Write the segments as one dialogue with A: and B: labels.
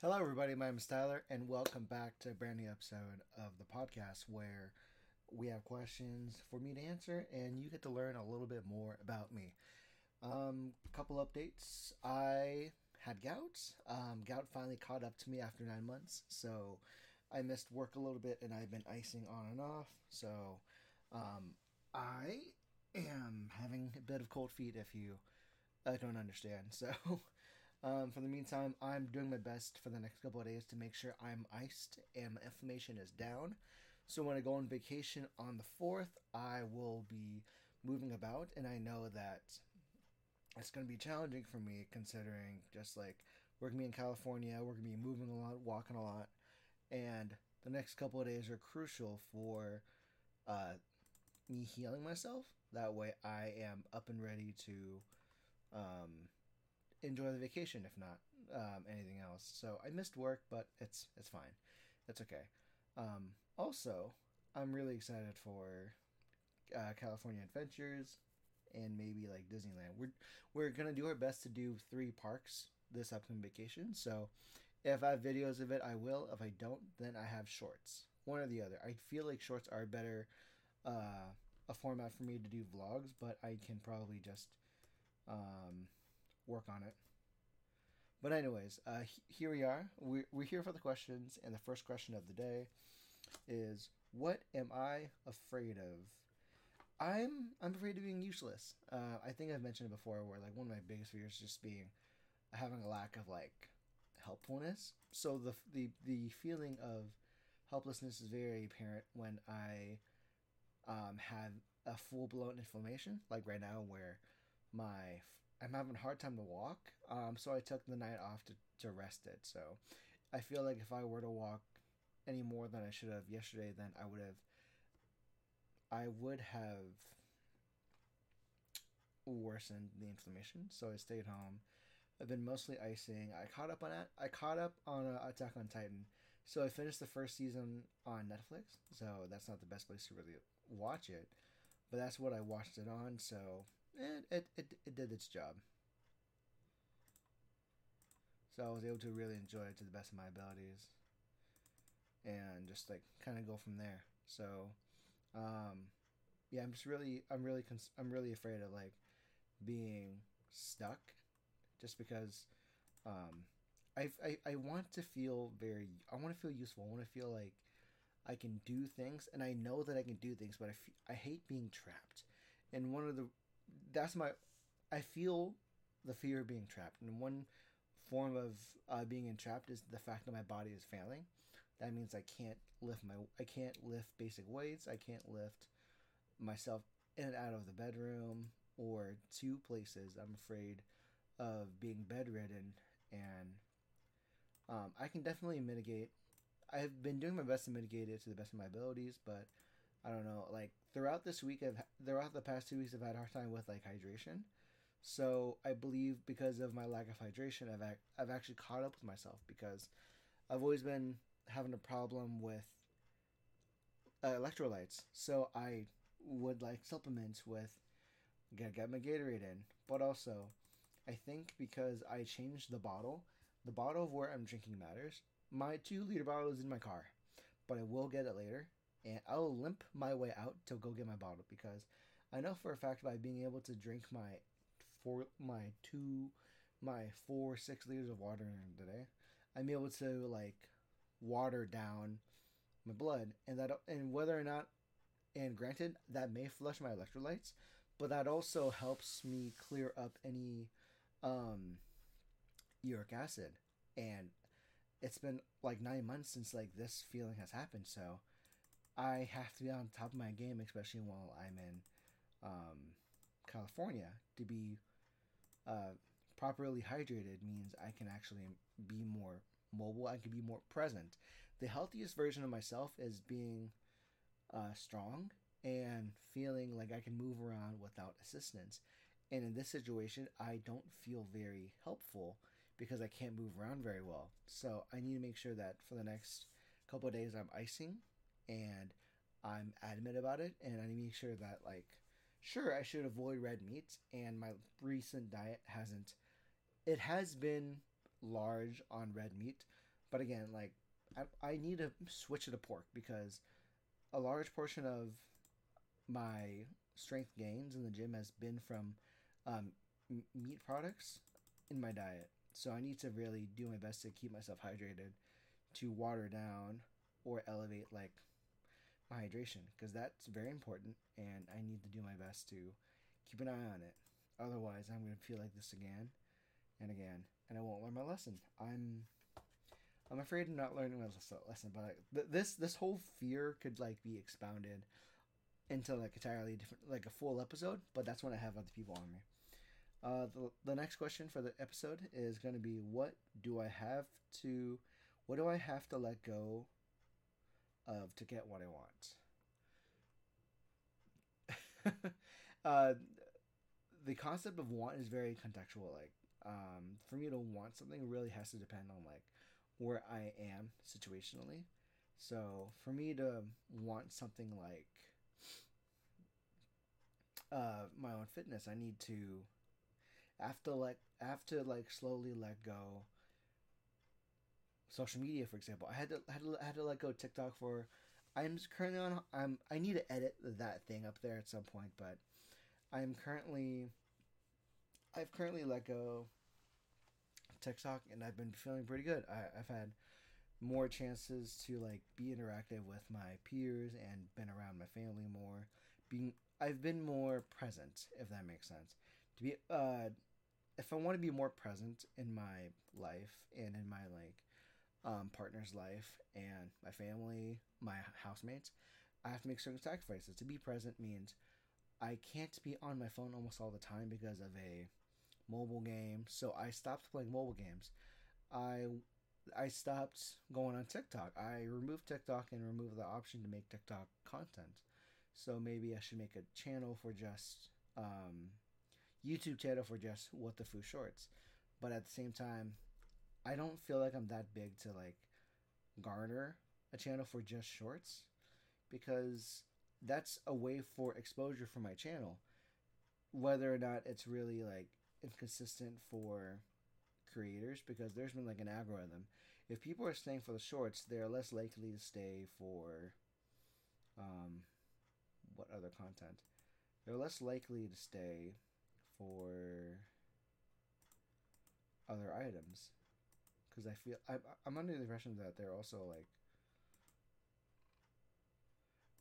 A: Hello, everybody. My name is Tyler, and welcome back to a brand new episode of the podcast where we have questions for me to answer, and you get to learn a little bit more about me. Um, couple updates. I had gout. Um, gout finally caught up to me after nine months, so I missed work a little bit, and I've been icing on and off. So, um, I am having a bit of cold feet. If you uh, don't understand, so. Um, for the meantime, I'm doing my best for the next couple of days to make sure I'm iced and my inflammation is down. So when I go on vacation on the 4th, I will be moving about, and I know that it's going to be challenging for me considering just like we're going to be in California, we're going to be moving a lot, walking a lot, and the next couple of days are crucial for uh, me healing myself. That way, I am up and ready to. Um, enjoy the vacation if not um, anything else. So I missed work, but it's it's fine. It's okay. Um, also, I'm really excited for uh, California Adventures and maybe like Disneyland. We're we're gonna do our best to do three parks this upcoming vacation. So if I have videos of it, I will. If I don't, then I have shorts. One or the other. I feel like shorts are better uh, a format for me to do vlogs, but I can probably just um, work on it. But anyways, uh, here we are. We're, we're here for the questions, and the first question of the day is, "What am I afraid of?" I'm I'm afraid of being useless. Uh, I think I've mentioned it before, where like one of my biggest fears is just being having a lack of like helpfulness. So the the the feeling of helplessness is very apparent when I um, have a full blown inflammation, like right now, where my I'm having a hard time to walk. Um, so I took the night off to, to rest it. So I feel like if I were to walk any more than I should have yesterday, then I would have I would have worsened the inflammation. So I stayed home. I've been mostly icing. I caught up on it. I caught up on uh, Attack on Titan. So I finished the first season on Netflix. So that's not the best place to really watch it, but that's what I watched it on. So it, it, it, it did its job. So I was able to really enjoy it to the best of my abilities and just like kind of go from there. So, um, yeah, I'm just really, I'm really, cons- I'm really afraid of like being stuck just because, um, I, I, I want to feel very, I want to feel useful. I want to feel like I can do things and I know that I can do things, but I, f- I hate being trapped. And one of the that's my I feel the fear of being trapped. And one form of uh, being entrapped is the fact that my body is failing. That means I can't lift my I can't lift basic weights. I can't lift myself in and out of the bedroom or to places. I'm afraid of being bedridden and um, I can definitely mitigate. I've been doing my best to mitigate it to the best of my abilities, but I don't know, like throughout this week, I've throughout the past two weeks, I've had a hard time with like hydration. So I believe because of my lack of hydration, I've I've actually caught up with myself because I've always been having a problem with uh, electrolytes. So I would like supplements with get get my Gatorade in, but also I think because I changed the bottle, the bottle of where I'm drinking matters. My two liter bottle is in my car, but I will get it later and I'll limp my way out to go get my bottle because I know for a fact by being able to drink my four my two my four six liters of water in a day, I'm able to like water down my blood. And that and whether or not and granted that may flush my electrolytes, but that also helps me clear up any um uric acid. And it's been like nine months since like this feeling has happened. So I have to be on top of my game, especially while I'm in um, California. To be uh, properly hydrated means I can actually be more mobile. I can be more present. The healthiest version of myself is being uh, strong and feeling like I can move around without assistance. And in this situation, I don't feel very helpful because I can't move around very well. So I need to make sure that for the next couple days I'm icing and I'm adamant about it, and I need to make sure that like, sure, I should avoid red meat, and my recent diet hasn't. It has been large on red meat, but again, like I, I need to switch it to pork because a large portion of my strength gains in the gym has been from um, meat products in my diet. So I need to really do my best to keep myself hydrated, to water down or elevate like my hydration because that's very important and I need to do my best to keep an eye on it. Otherwise, I'm going to feel like this again and again and I won't learn my lesson. I'm I'm afraid I'm not learning my lesson, but like, this this whole fear could like be expounded into like entirely different like a full episode, but that's when I have other people on me. Uh, the, the next question for the episode is going to be what do I have to what do I have to let go of to get what I want? uh, the concept of want is very contextual. Like, um, for me to want something really has to depend on like where I am situationally. So for me to want something like uh, my own fitness, I need to have to like have to like slowly let go social media for example. I had to had to, had to let go TikTok for I'm currently on I'm I need to edit that thing up there at some point, but I'm currently I've currently let go TikTok and I've been feeling pretty good. I, I've had more chances to like be interactive with my peers and been around my family more. Being I've been more present, if that makes sense. To be uh if I want to be more present in my life and in my like um, partner's life and my family, my housemates, I have to make certain sacrifices. To be present means I can't be on my phone almost all the time because of a mobile game. So I stopped playing mobile games. I I stopped going on TikTok. I removed TikTok and removed the option to make TikTok content. So maybe I should make a channel for just um, YouTube channel for just what the foo shorts. But at the same time, I don't feel like I'm that big to like garner a channel for just shorts because that's a way for exposure for my channel. Whether or not it's really like inconsistent for creators because there's been like an algorithm. If people are staying for the shorts, they're less likely to stay for um, what other content? They're less likely to stay for other items because I feel I, I'm under the impression that they're also like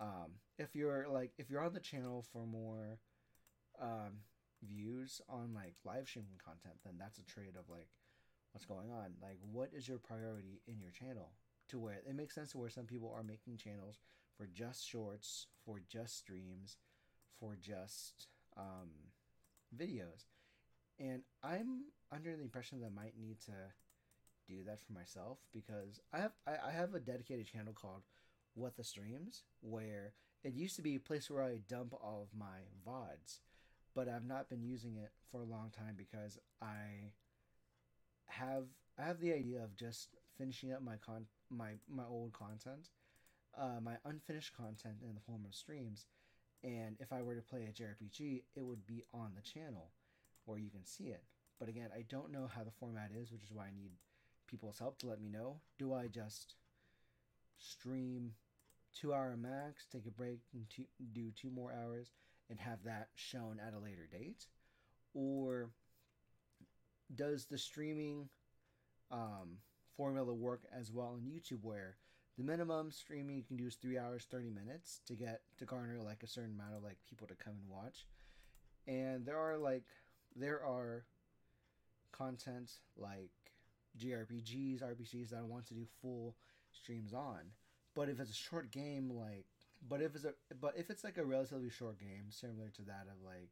A: um, if you're like if you're on the channel for more um, views on like live streaming content then that's a trade of like what's going on like what is your priority in your channel to where it makes sense to where some people are making channels for just shorts for just streams for just um, videos. And I'm under the impression that I might need to do that for myself because I have I, I have a dedicated channel called What the Streams where it used to be a place where I dump all of my VODs, but I've not been using it for a long time because I have I have the idea of just finishing up my con my my old content, uh, my unfinished content in the form of streams, and if I were to play a JRPG, it would be on the channel where you can see it. But again, I don't know how the format is, which is why I need people's help to let me know. Do I just stream two hour max, take a break, and do two more hours, and have that shown at a later date? Or does the streaming um, formula work as well on YouTube where the minimum streaming you can do is three hours, 30 minutes to get to garner like a certain amount of like people to come and watch. And there are like, there are content like JRPGs, RPGs that I want to do full streams on. But if it's a short game, like, but if it's a, but if it's like a relatively short game, similar to that of like,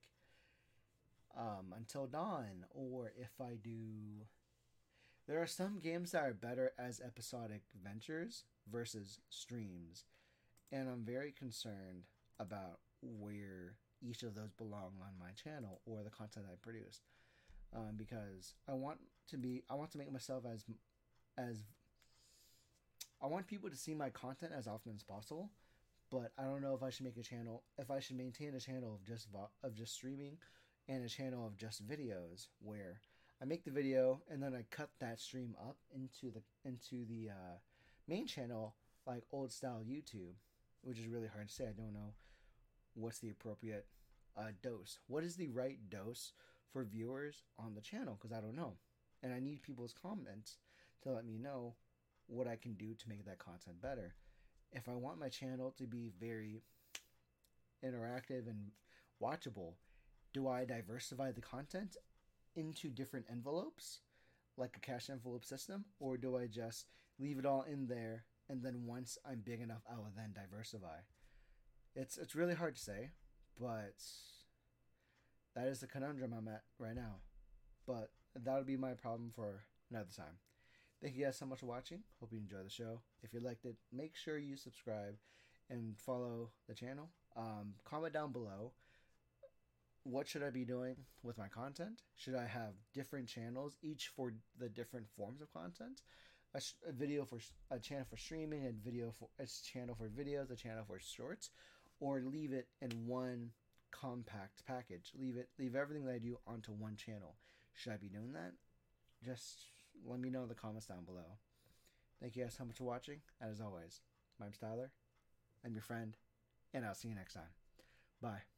A: um, Until Dawn, or if I do, there are some games that are better as episodic ventures versus streams. And I'm very concerned about where each of those belong on my channel or the content I produce. Um, because I want to be, I want to make myself as, as, I want people to see my content as often as possible, but I don't know if I should make a channel, if I should maintain a channel of just, of just streaming and a channel of just videos where I make the video and then I cut that stream up into the into the uh, main channel like old style YouTube, which is really hard to say. I don't know what's the appropriate uh, dose. What is the right dose for viewers on the channel? Because I don't know, and I need people's comments to let me know what I can do to make that content better. If I want my channel to be very interactive and watchable, do I diversify the content into different envelopes, like a cash envelope system, or do I just leave it all in there and then once I'm big enough, I will then diversify? It's it's really hard to say, but that is the conundrum I'm at right now. But that would be my problem for another time. Thank you guys so much for watching. Hope you enjoy the show. If you liked it, make sure you subscribe and follow the channel. Um, comment down below what should I be doing with my content? Should I have different channels, each for the different forms of content? A, sh- a video for a channel for streaming, a video for a channel for videos, a channel for shorts, or leave it in one compact package. Leave it, leave everything that I do onto one channel. Should I be doing that? Just let me know in the comments down below. Thank you guys so much for watching. And as always, my name's Tyler. I'm your friend, and I'll see you next time. Bye.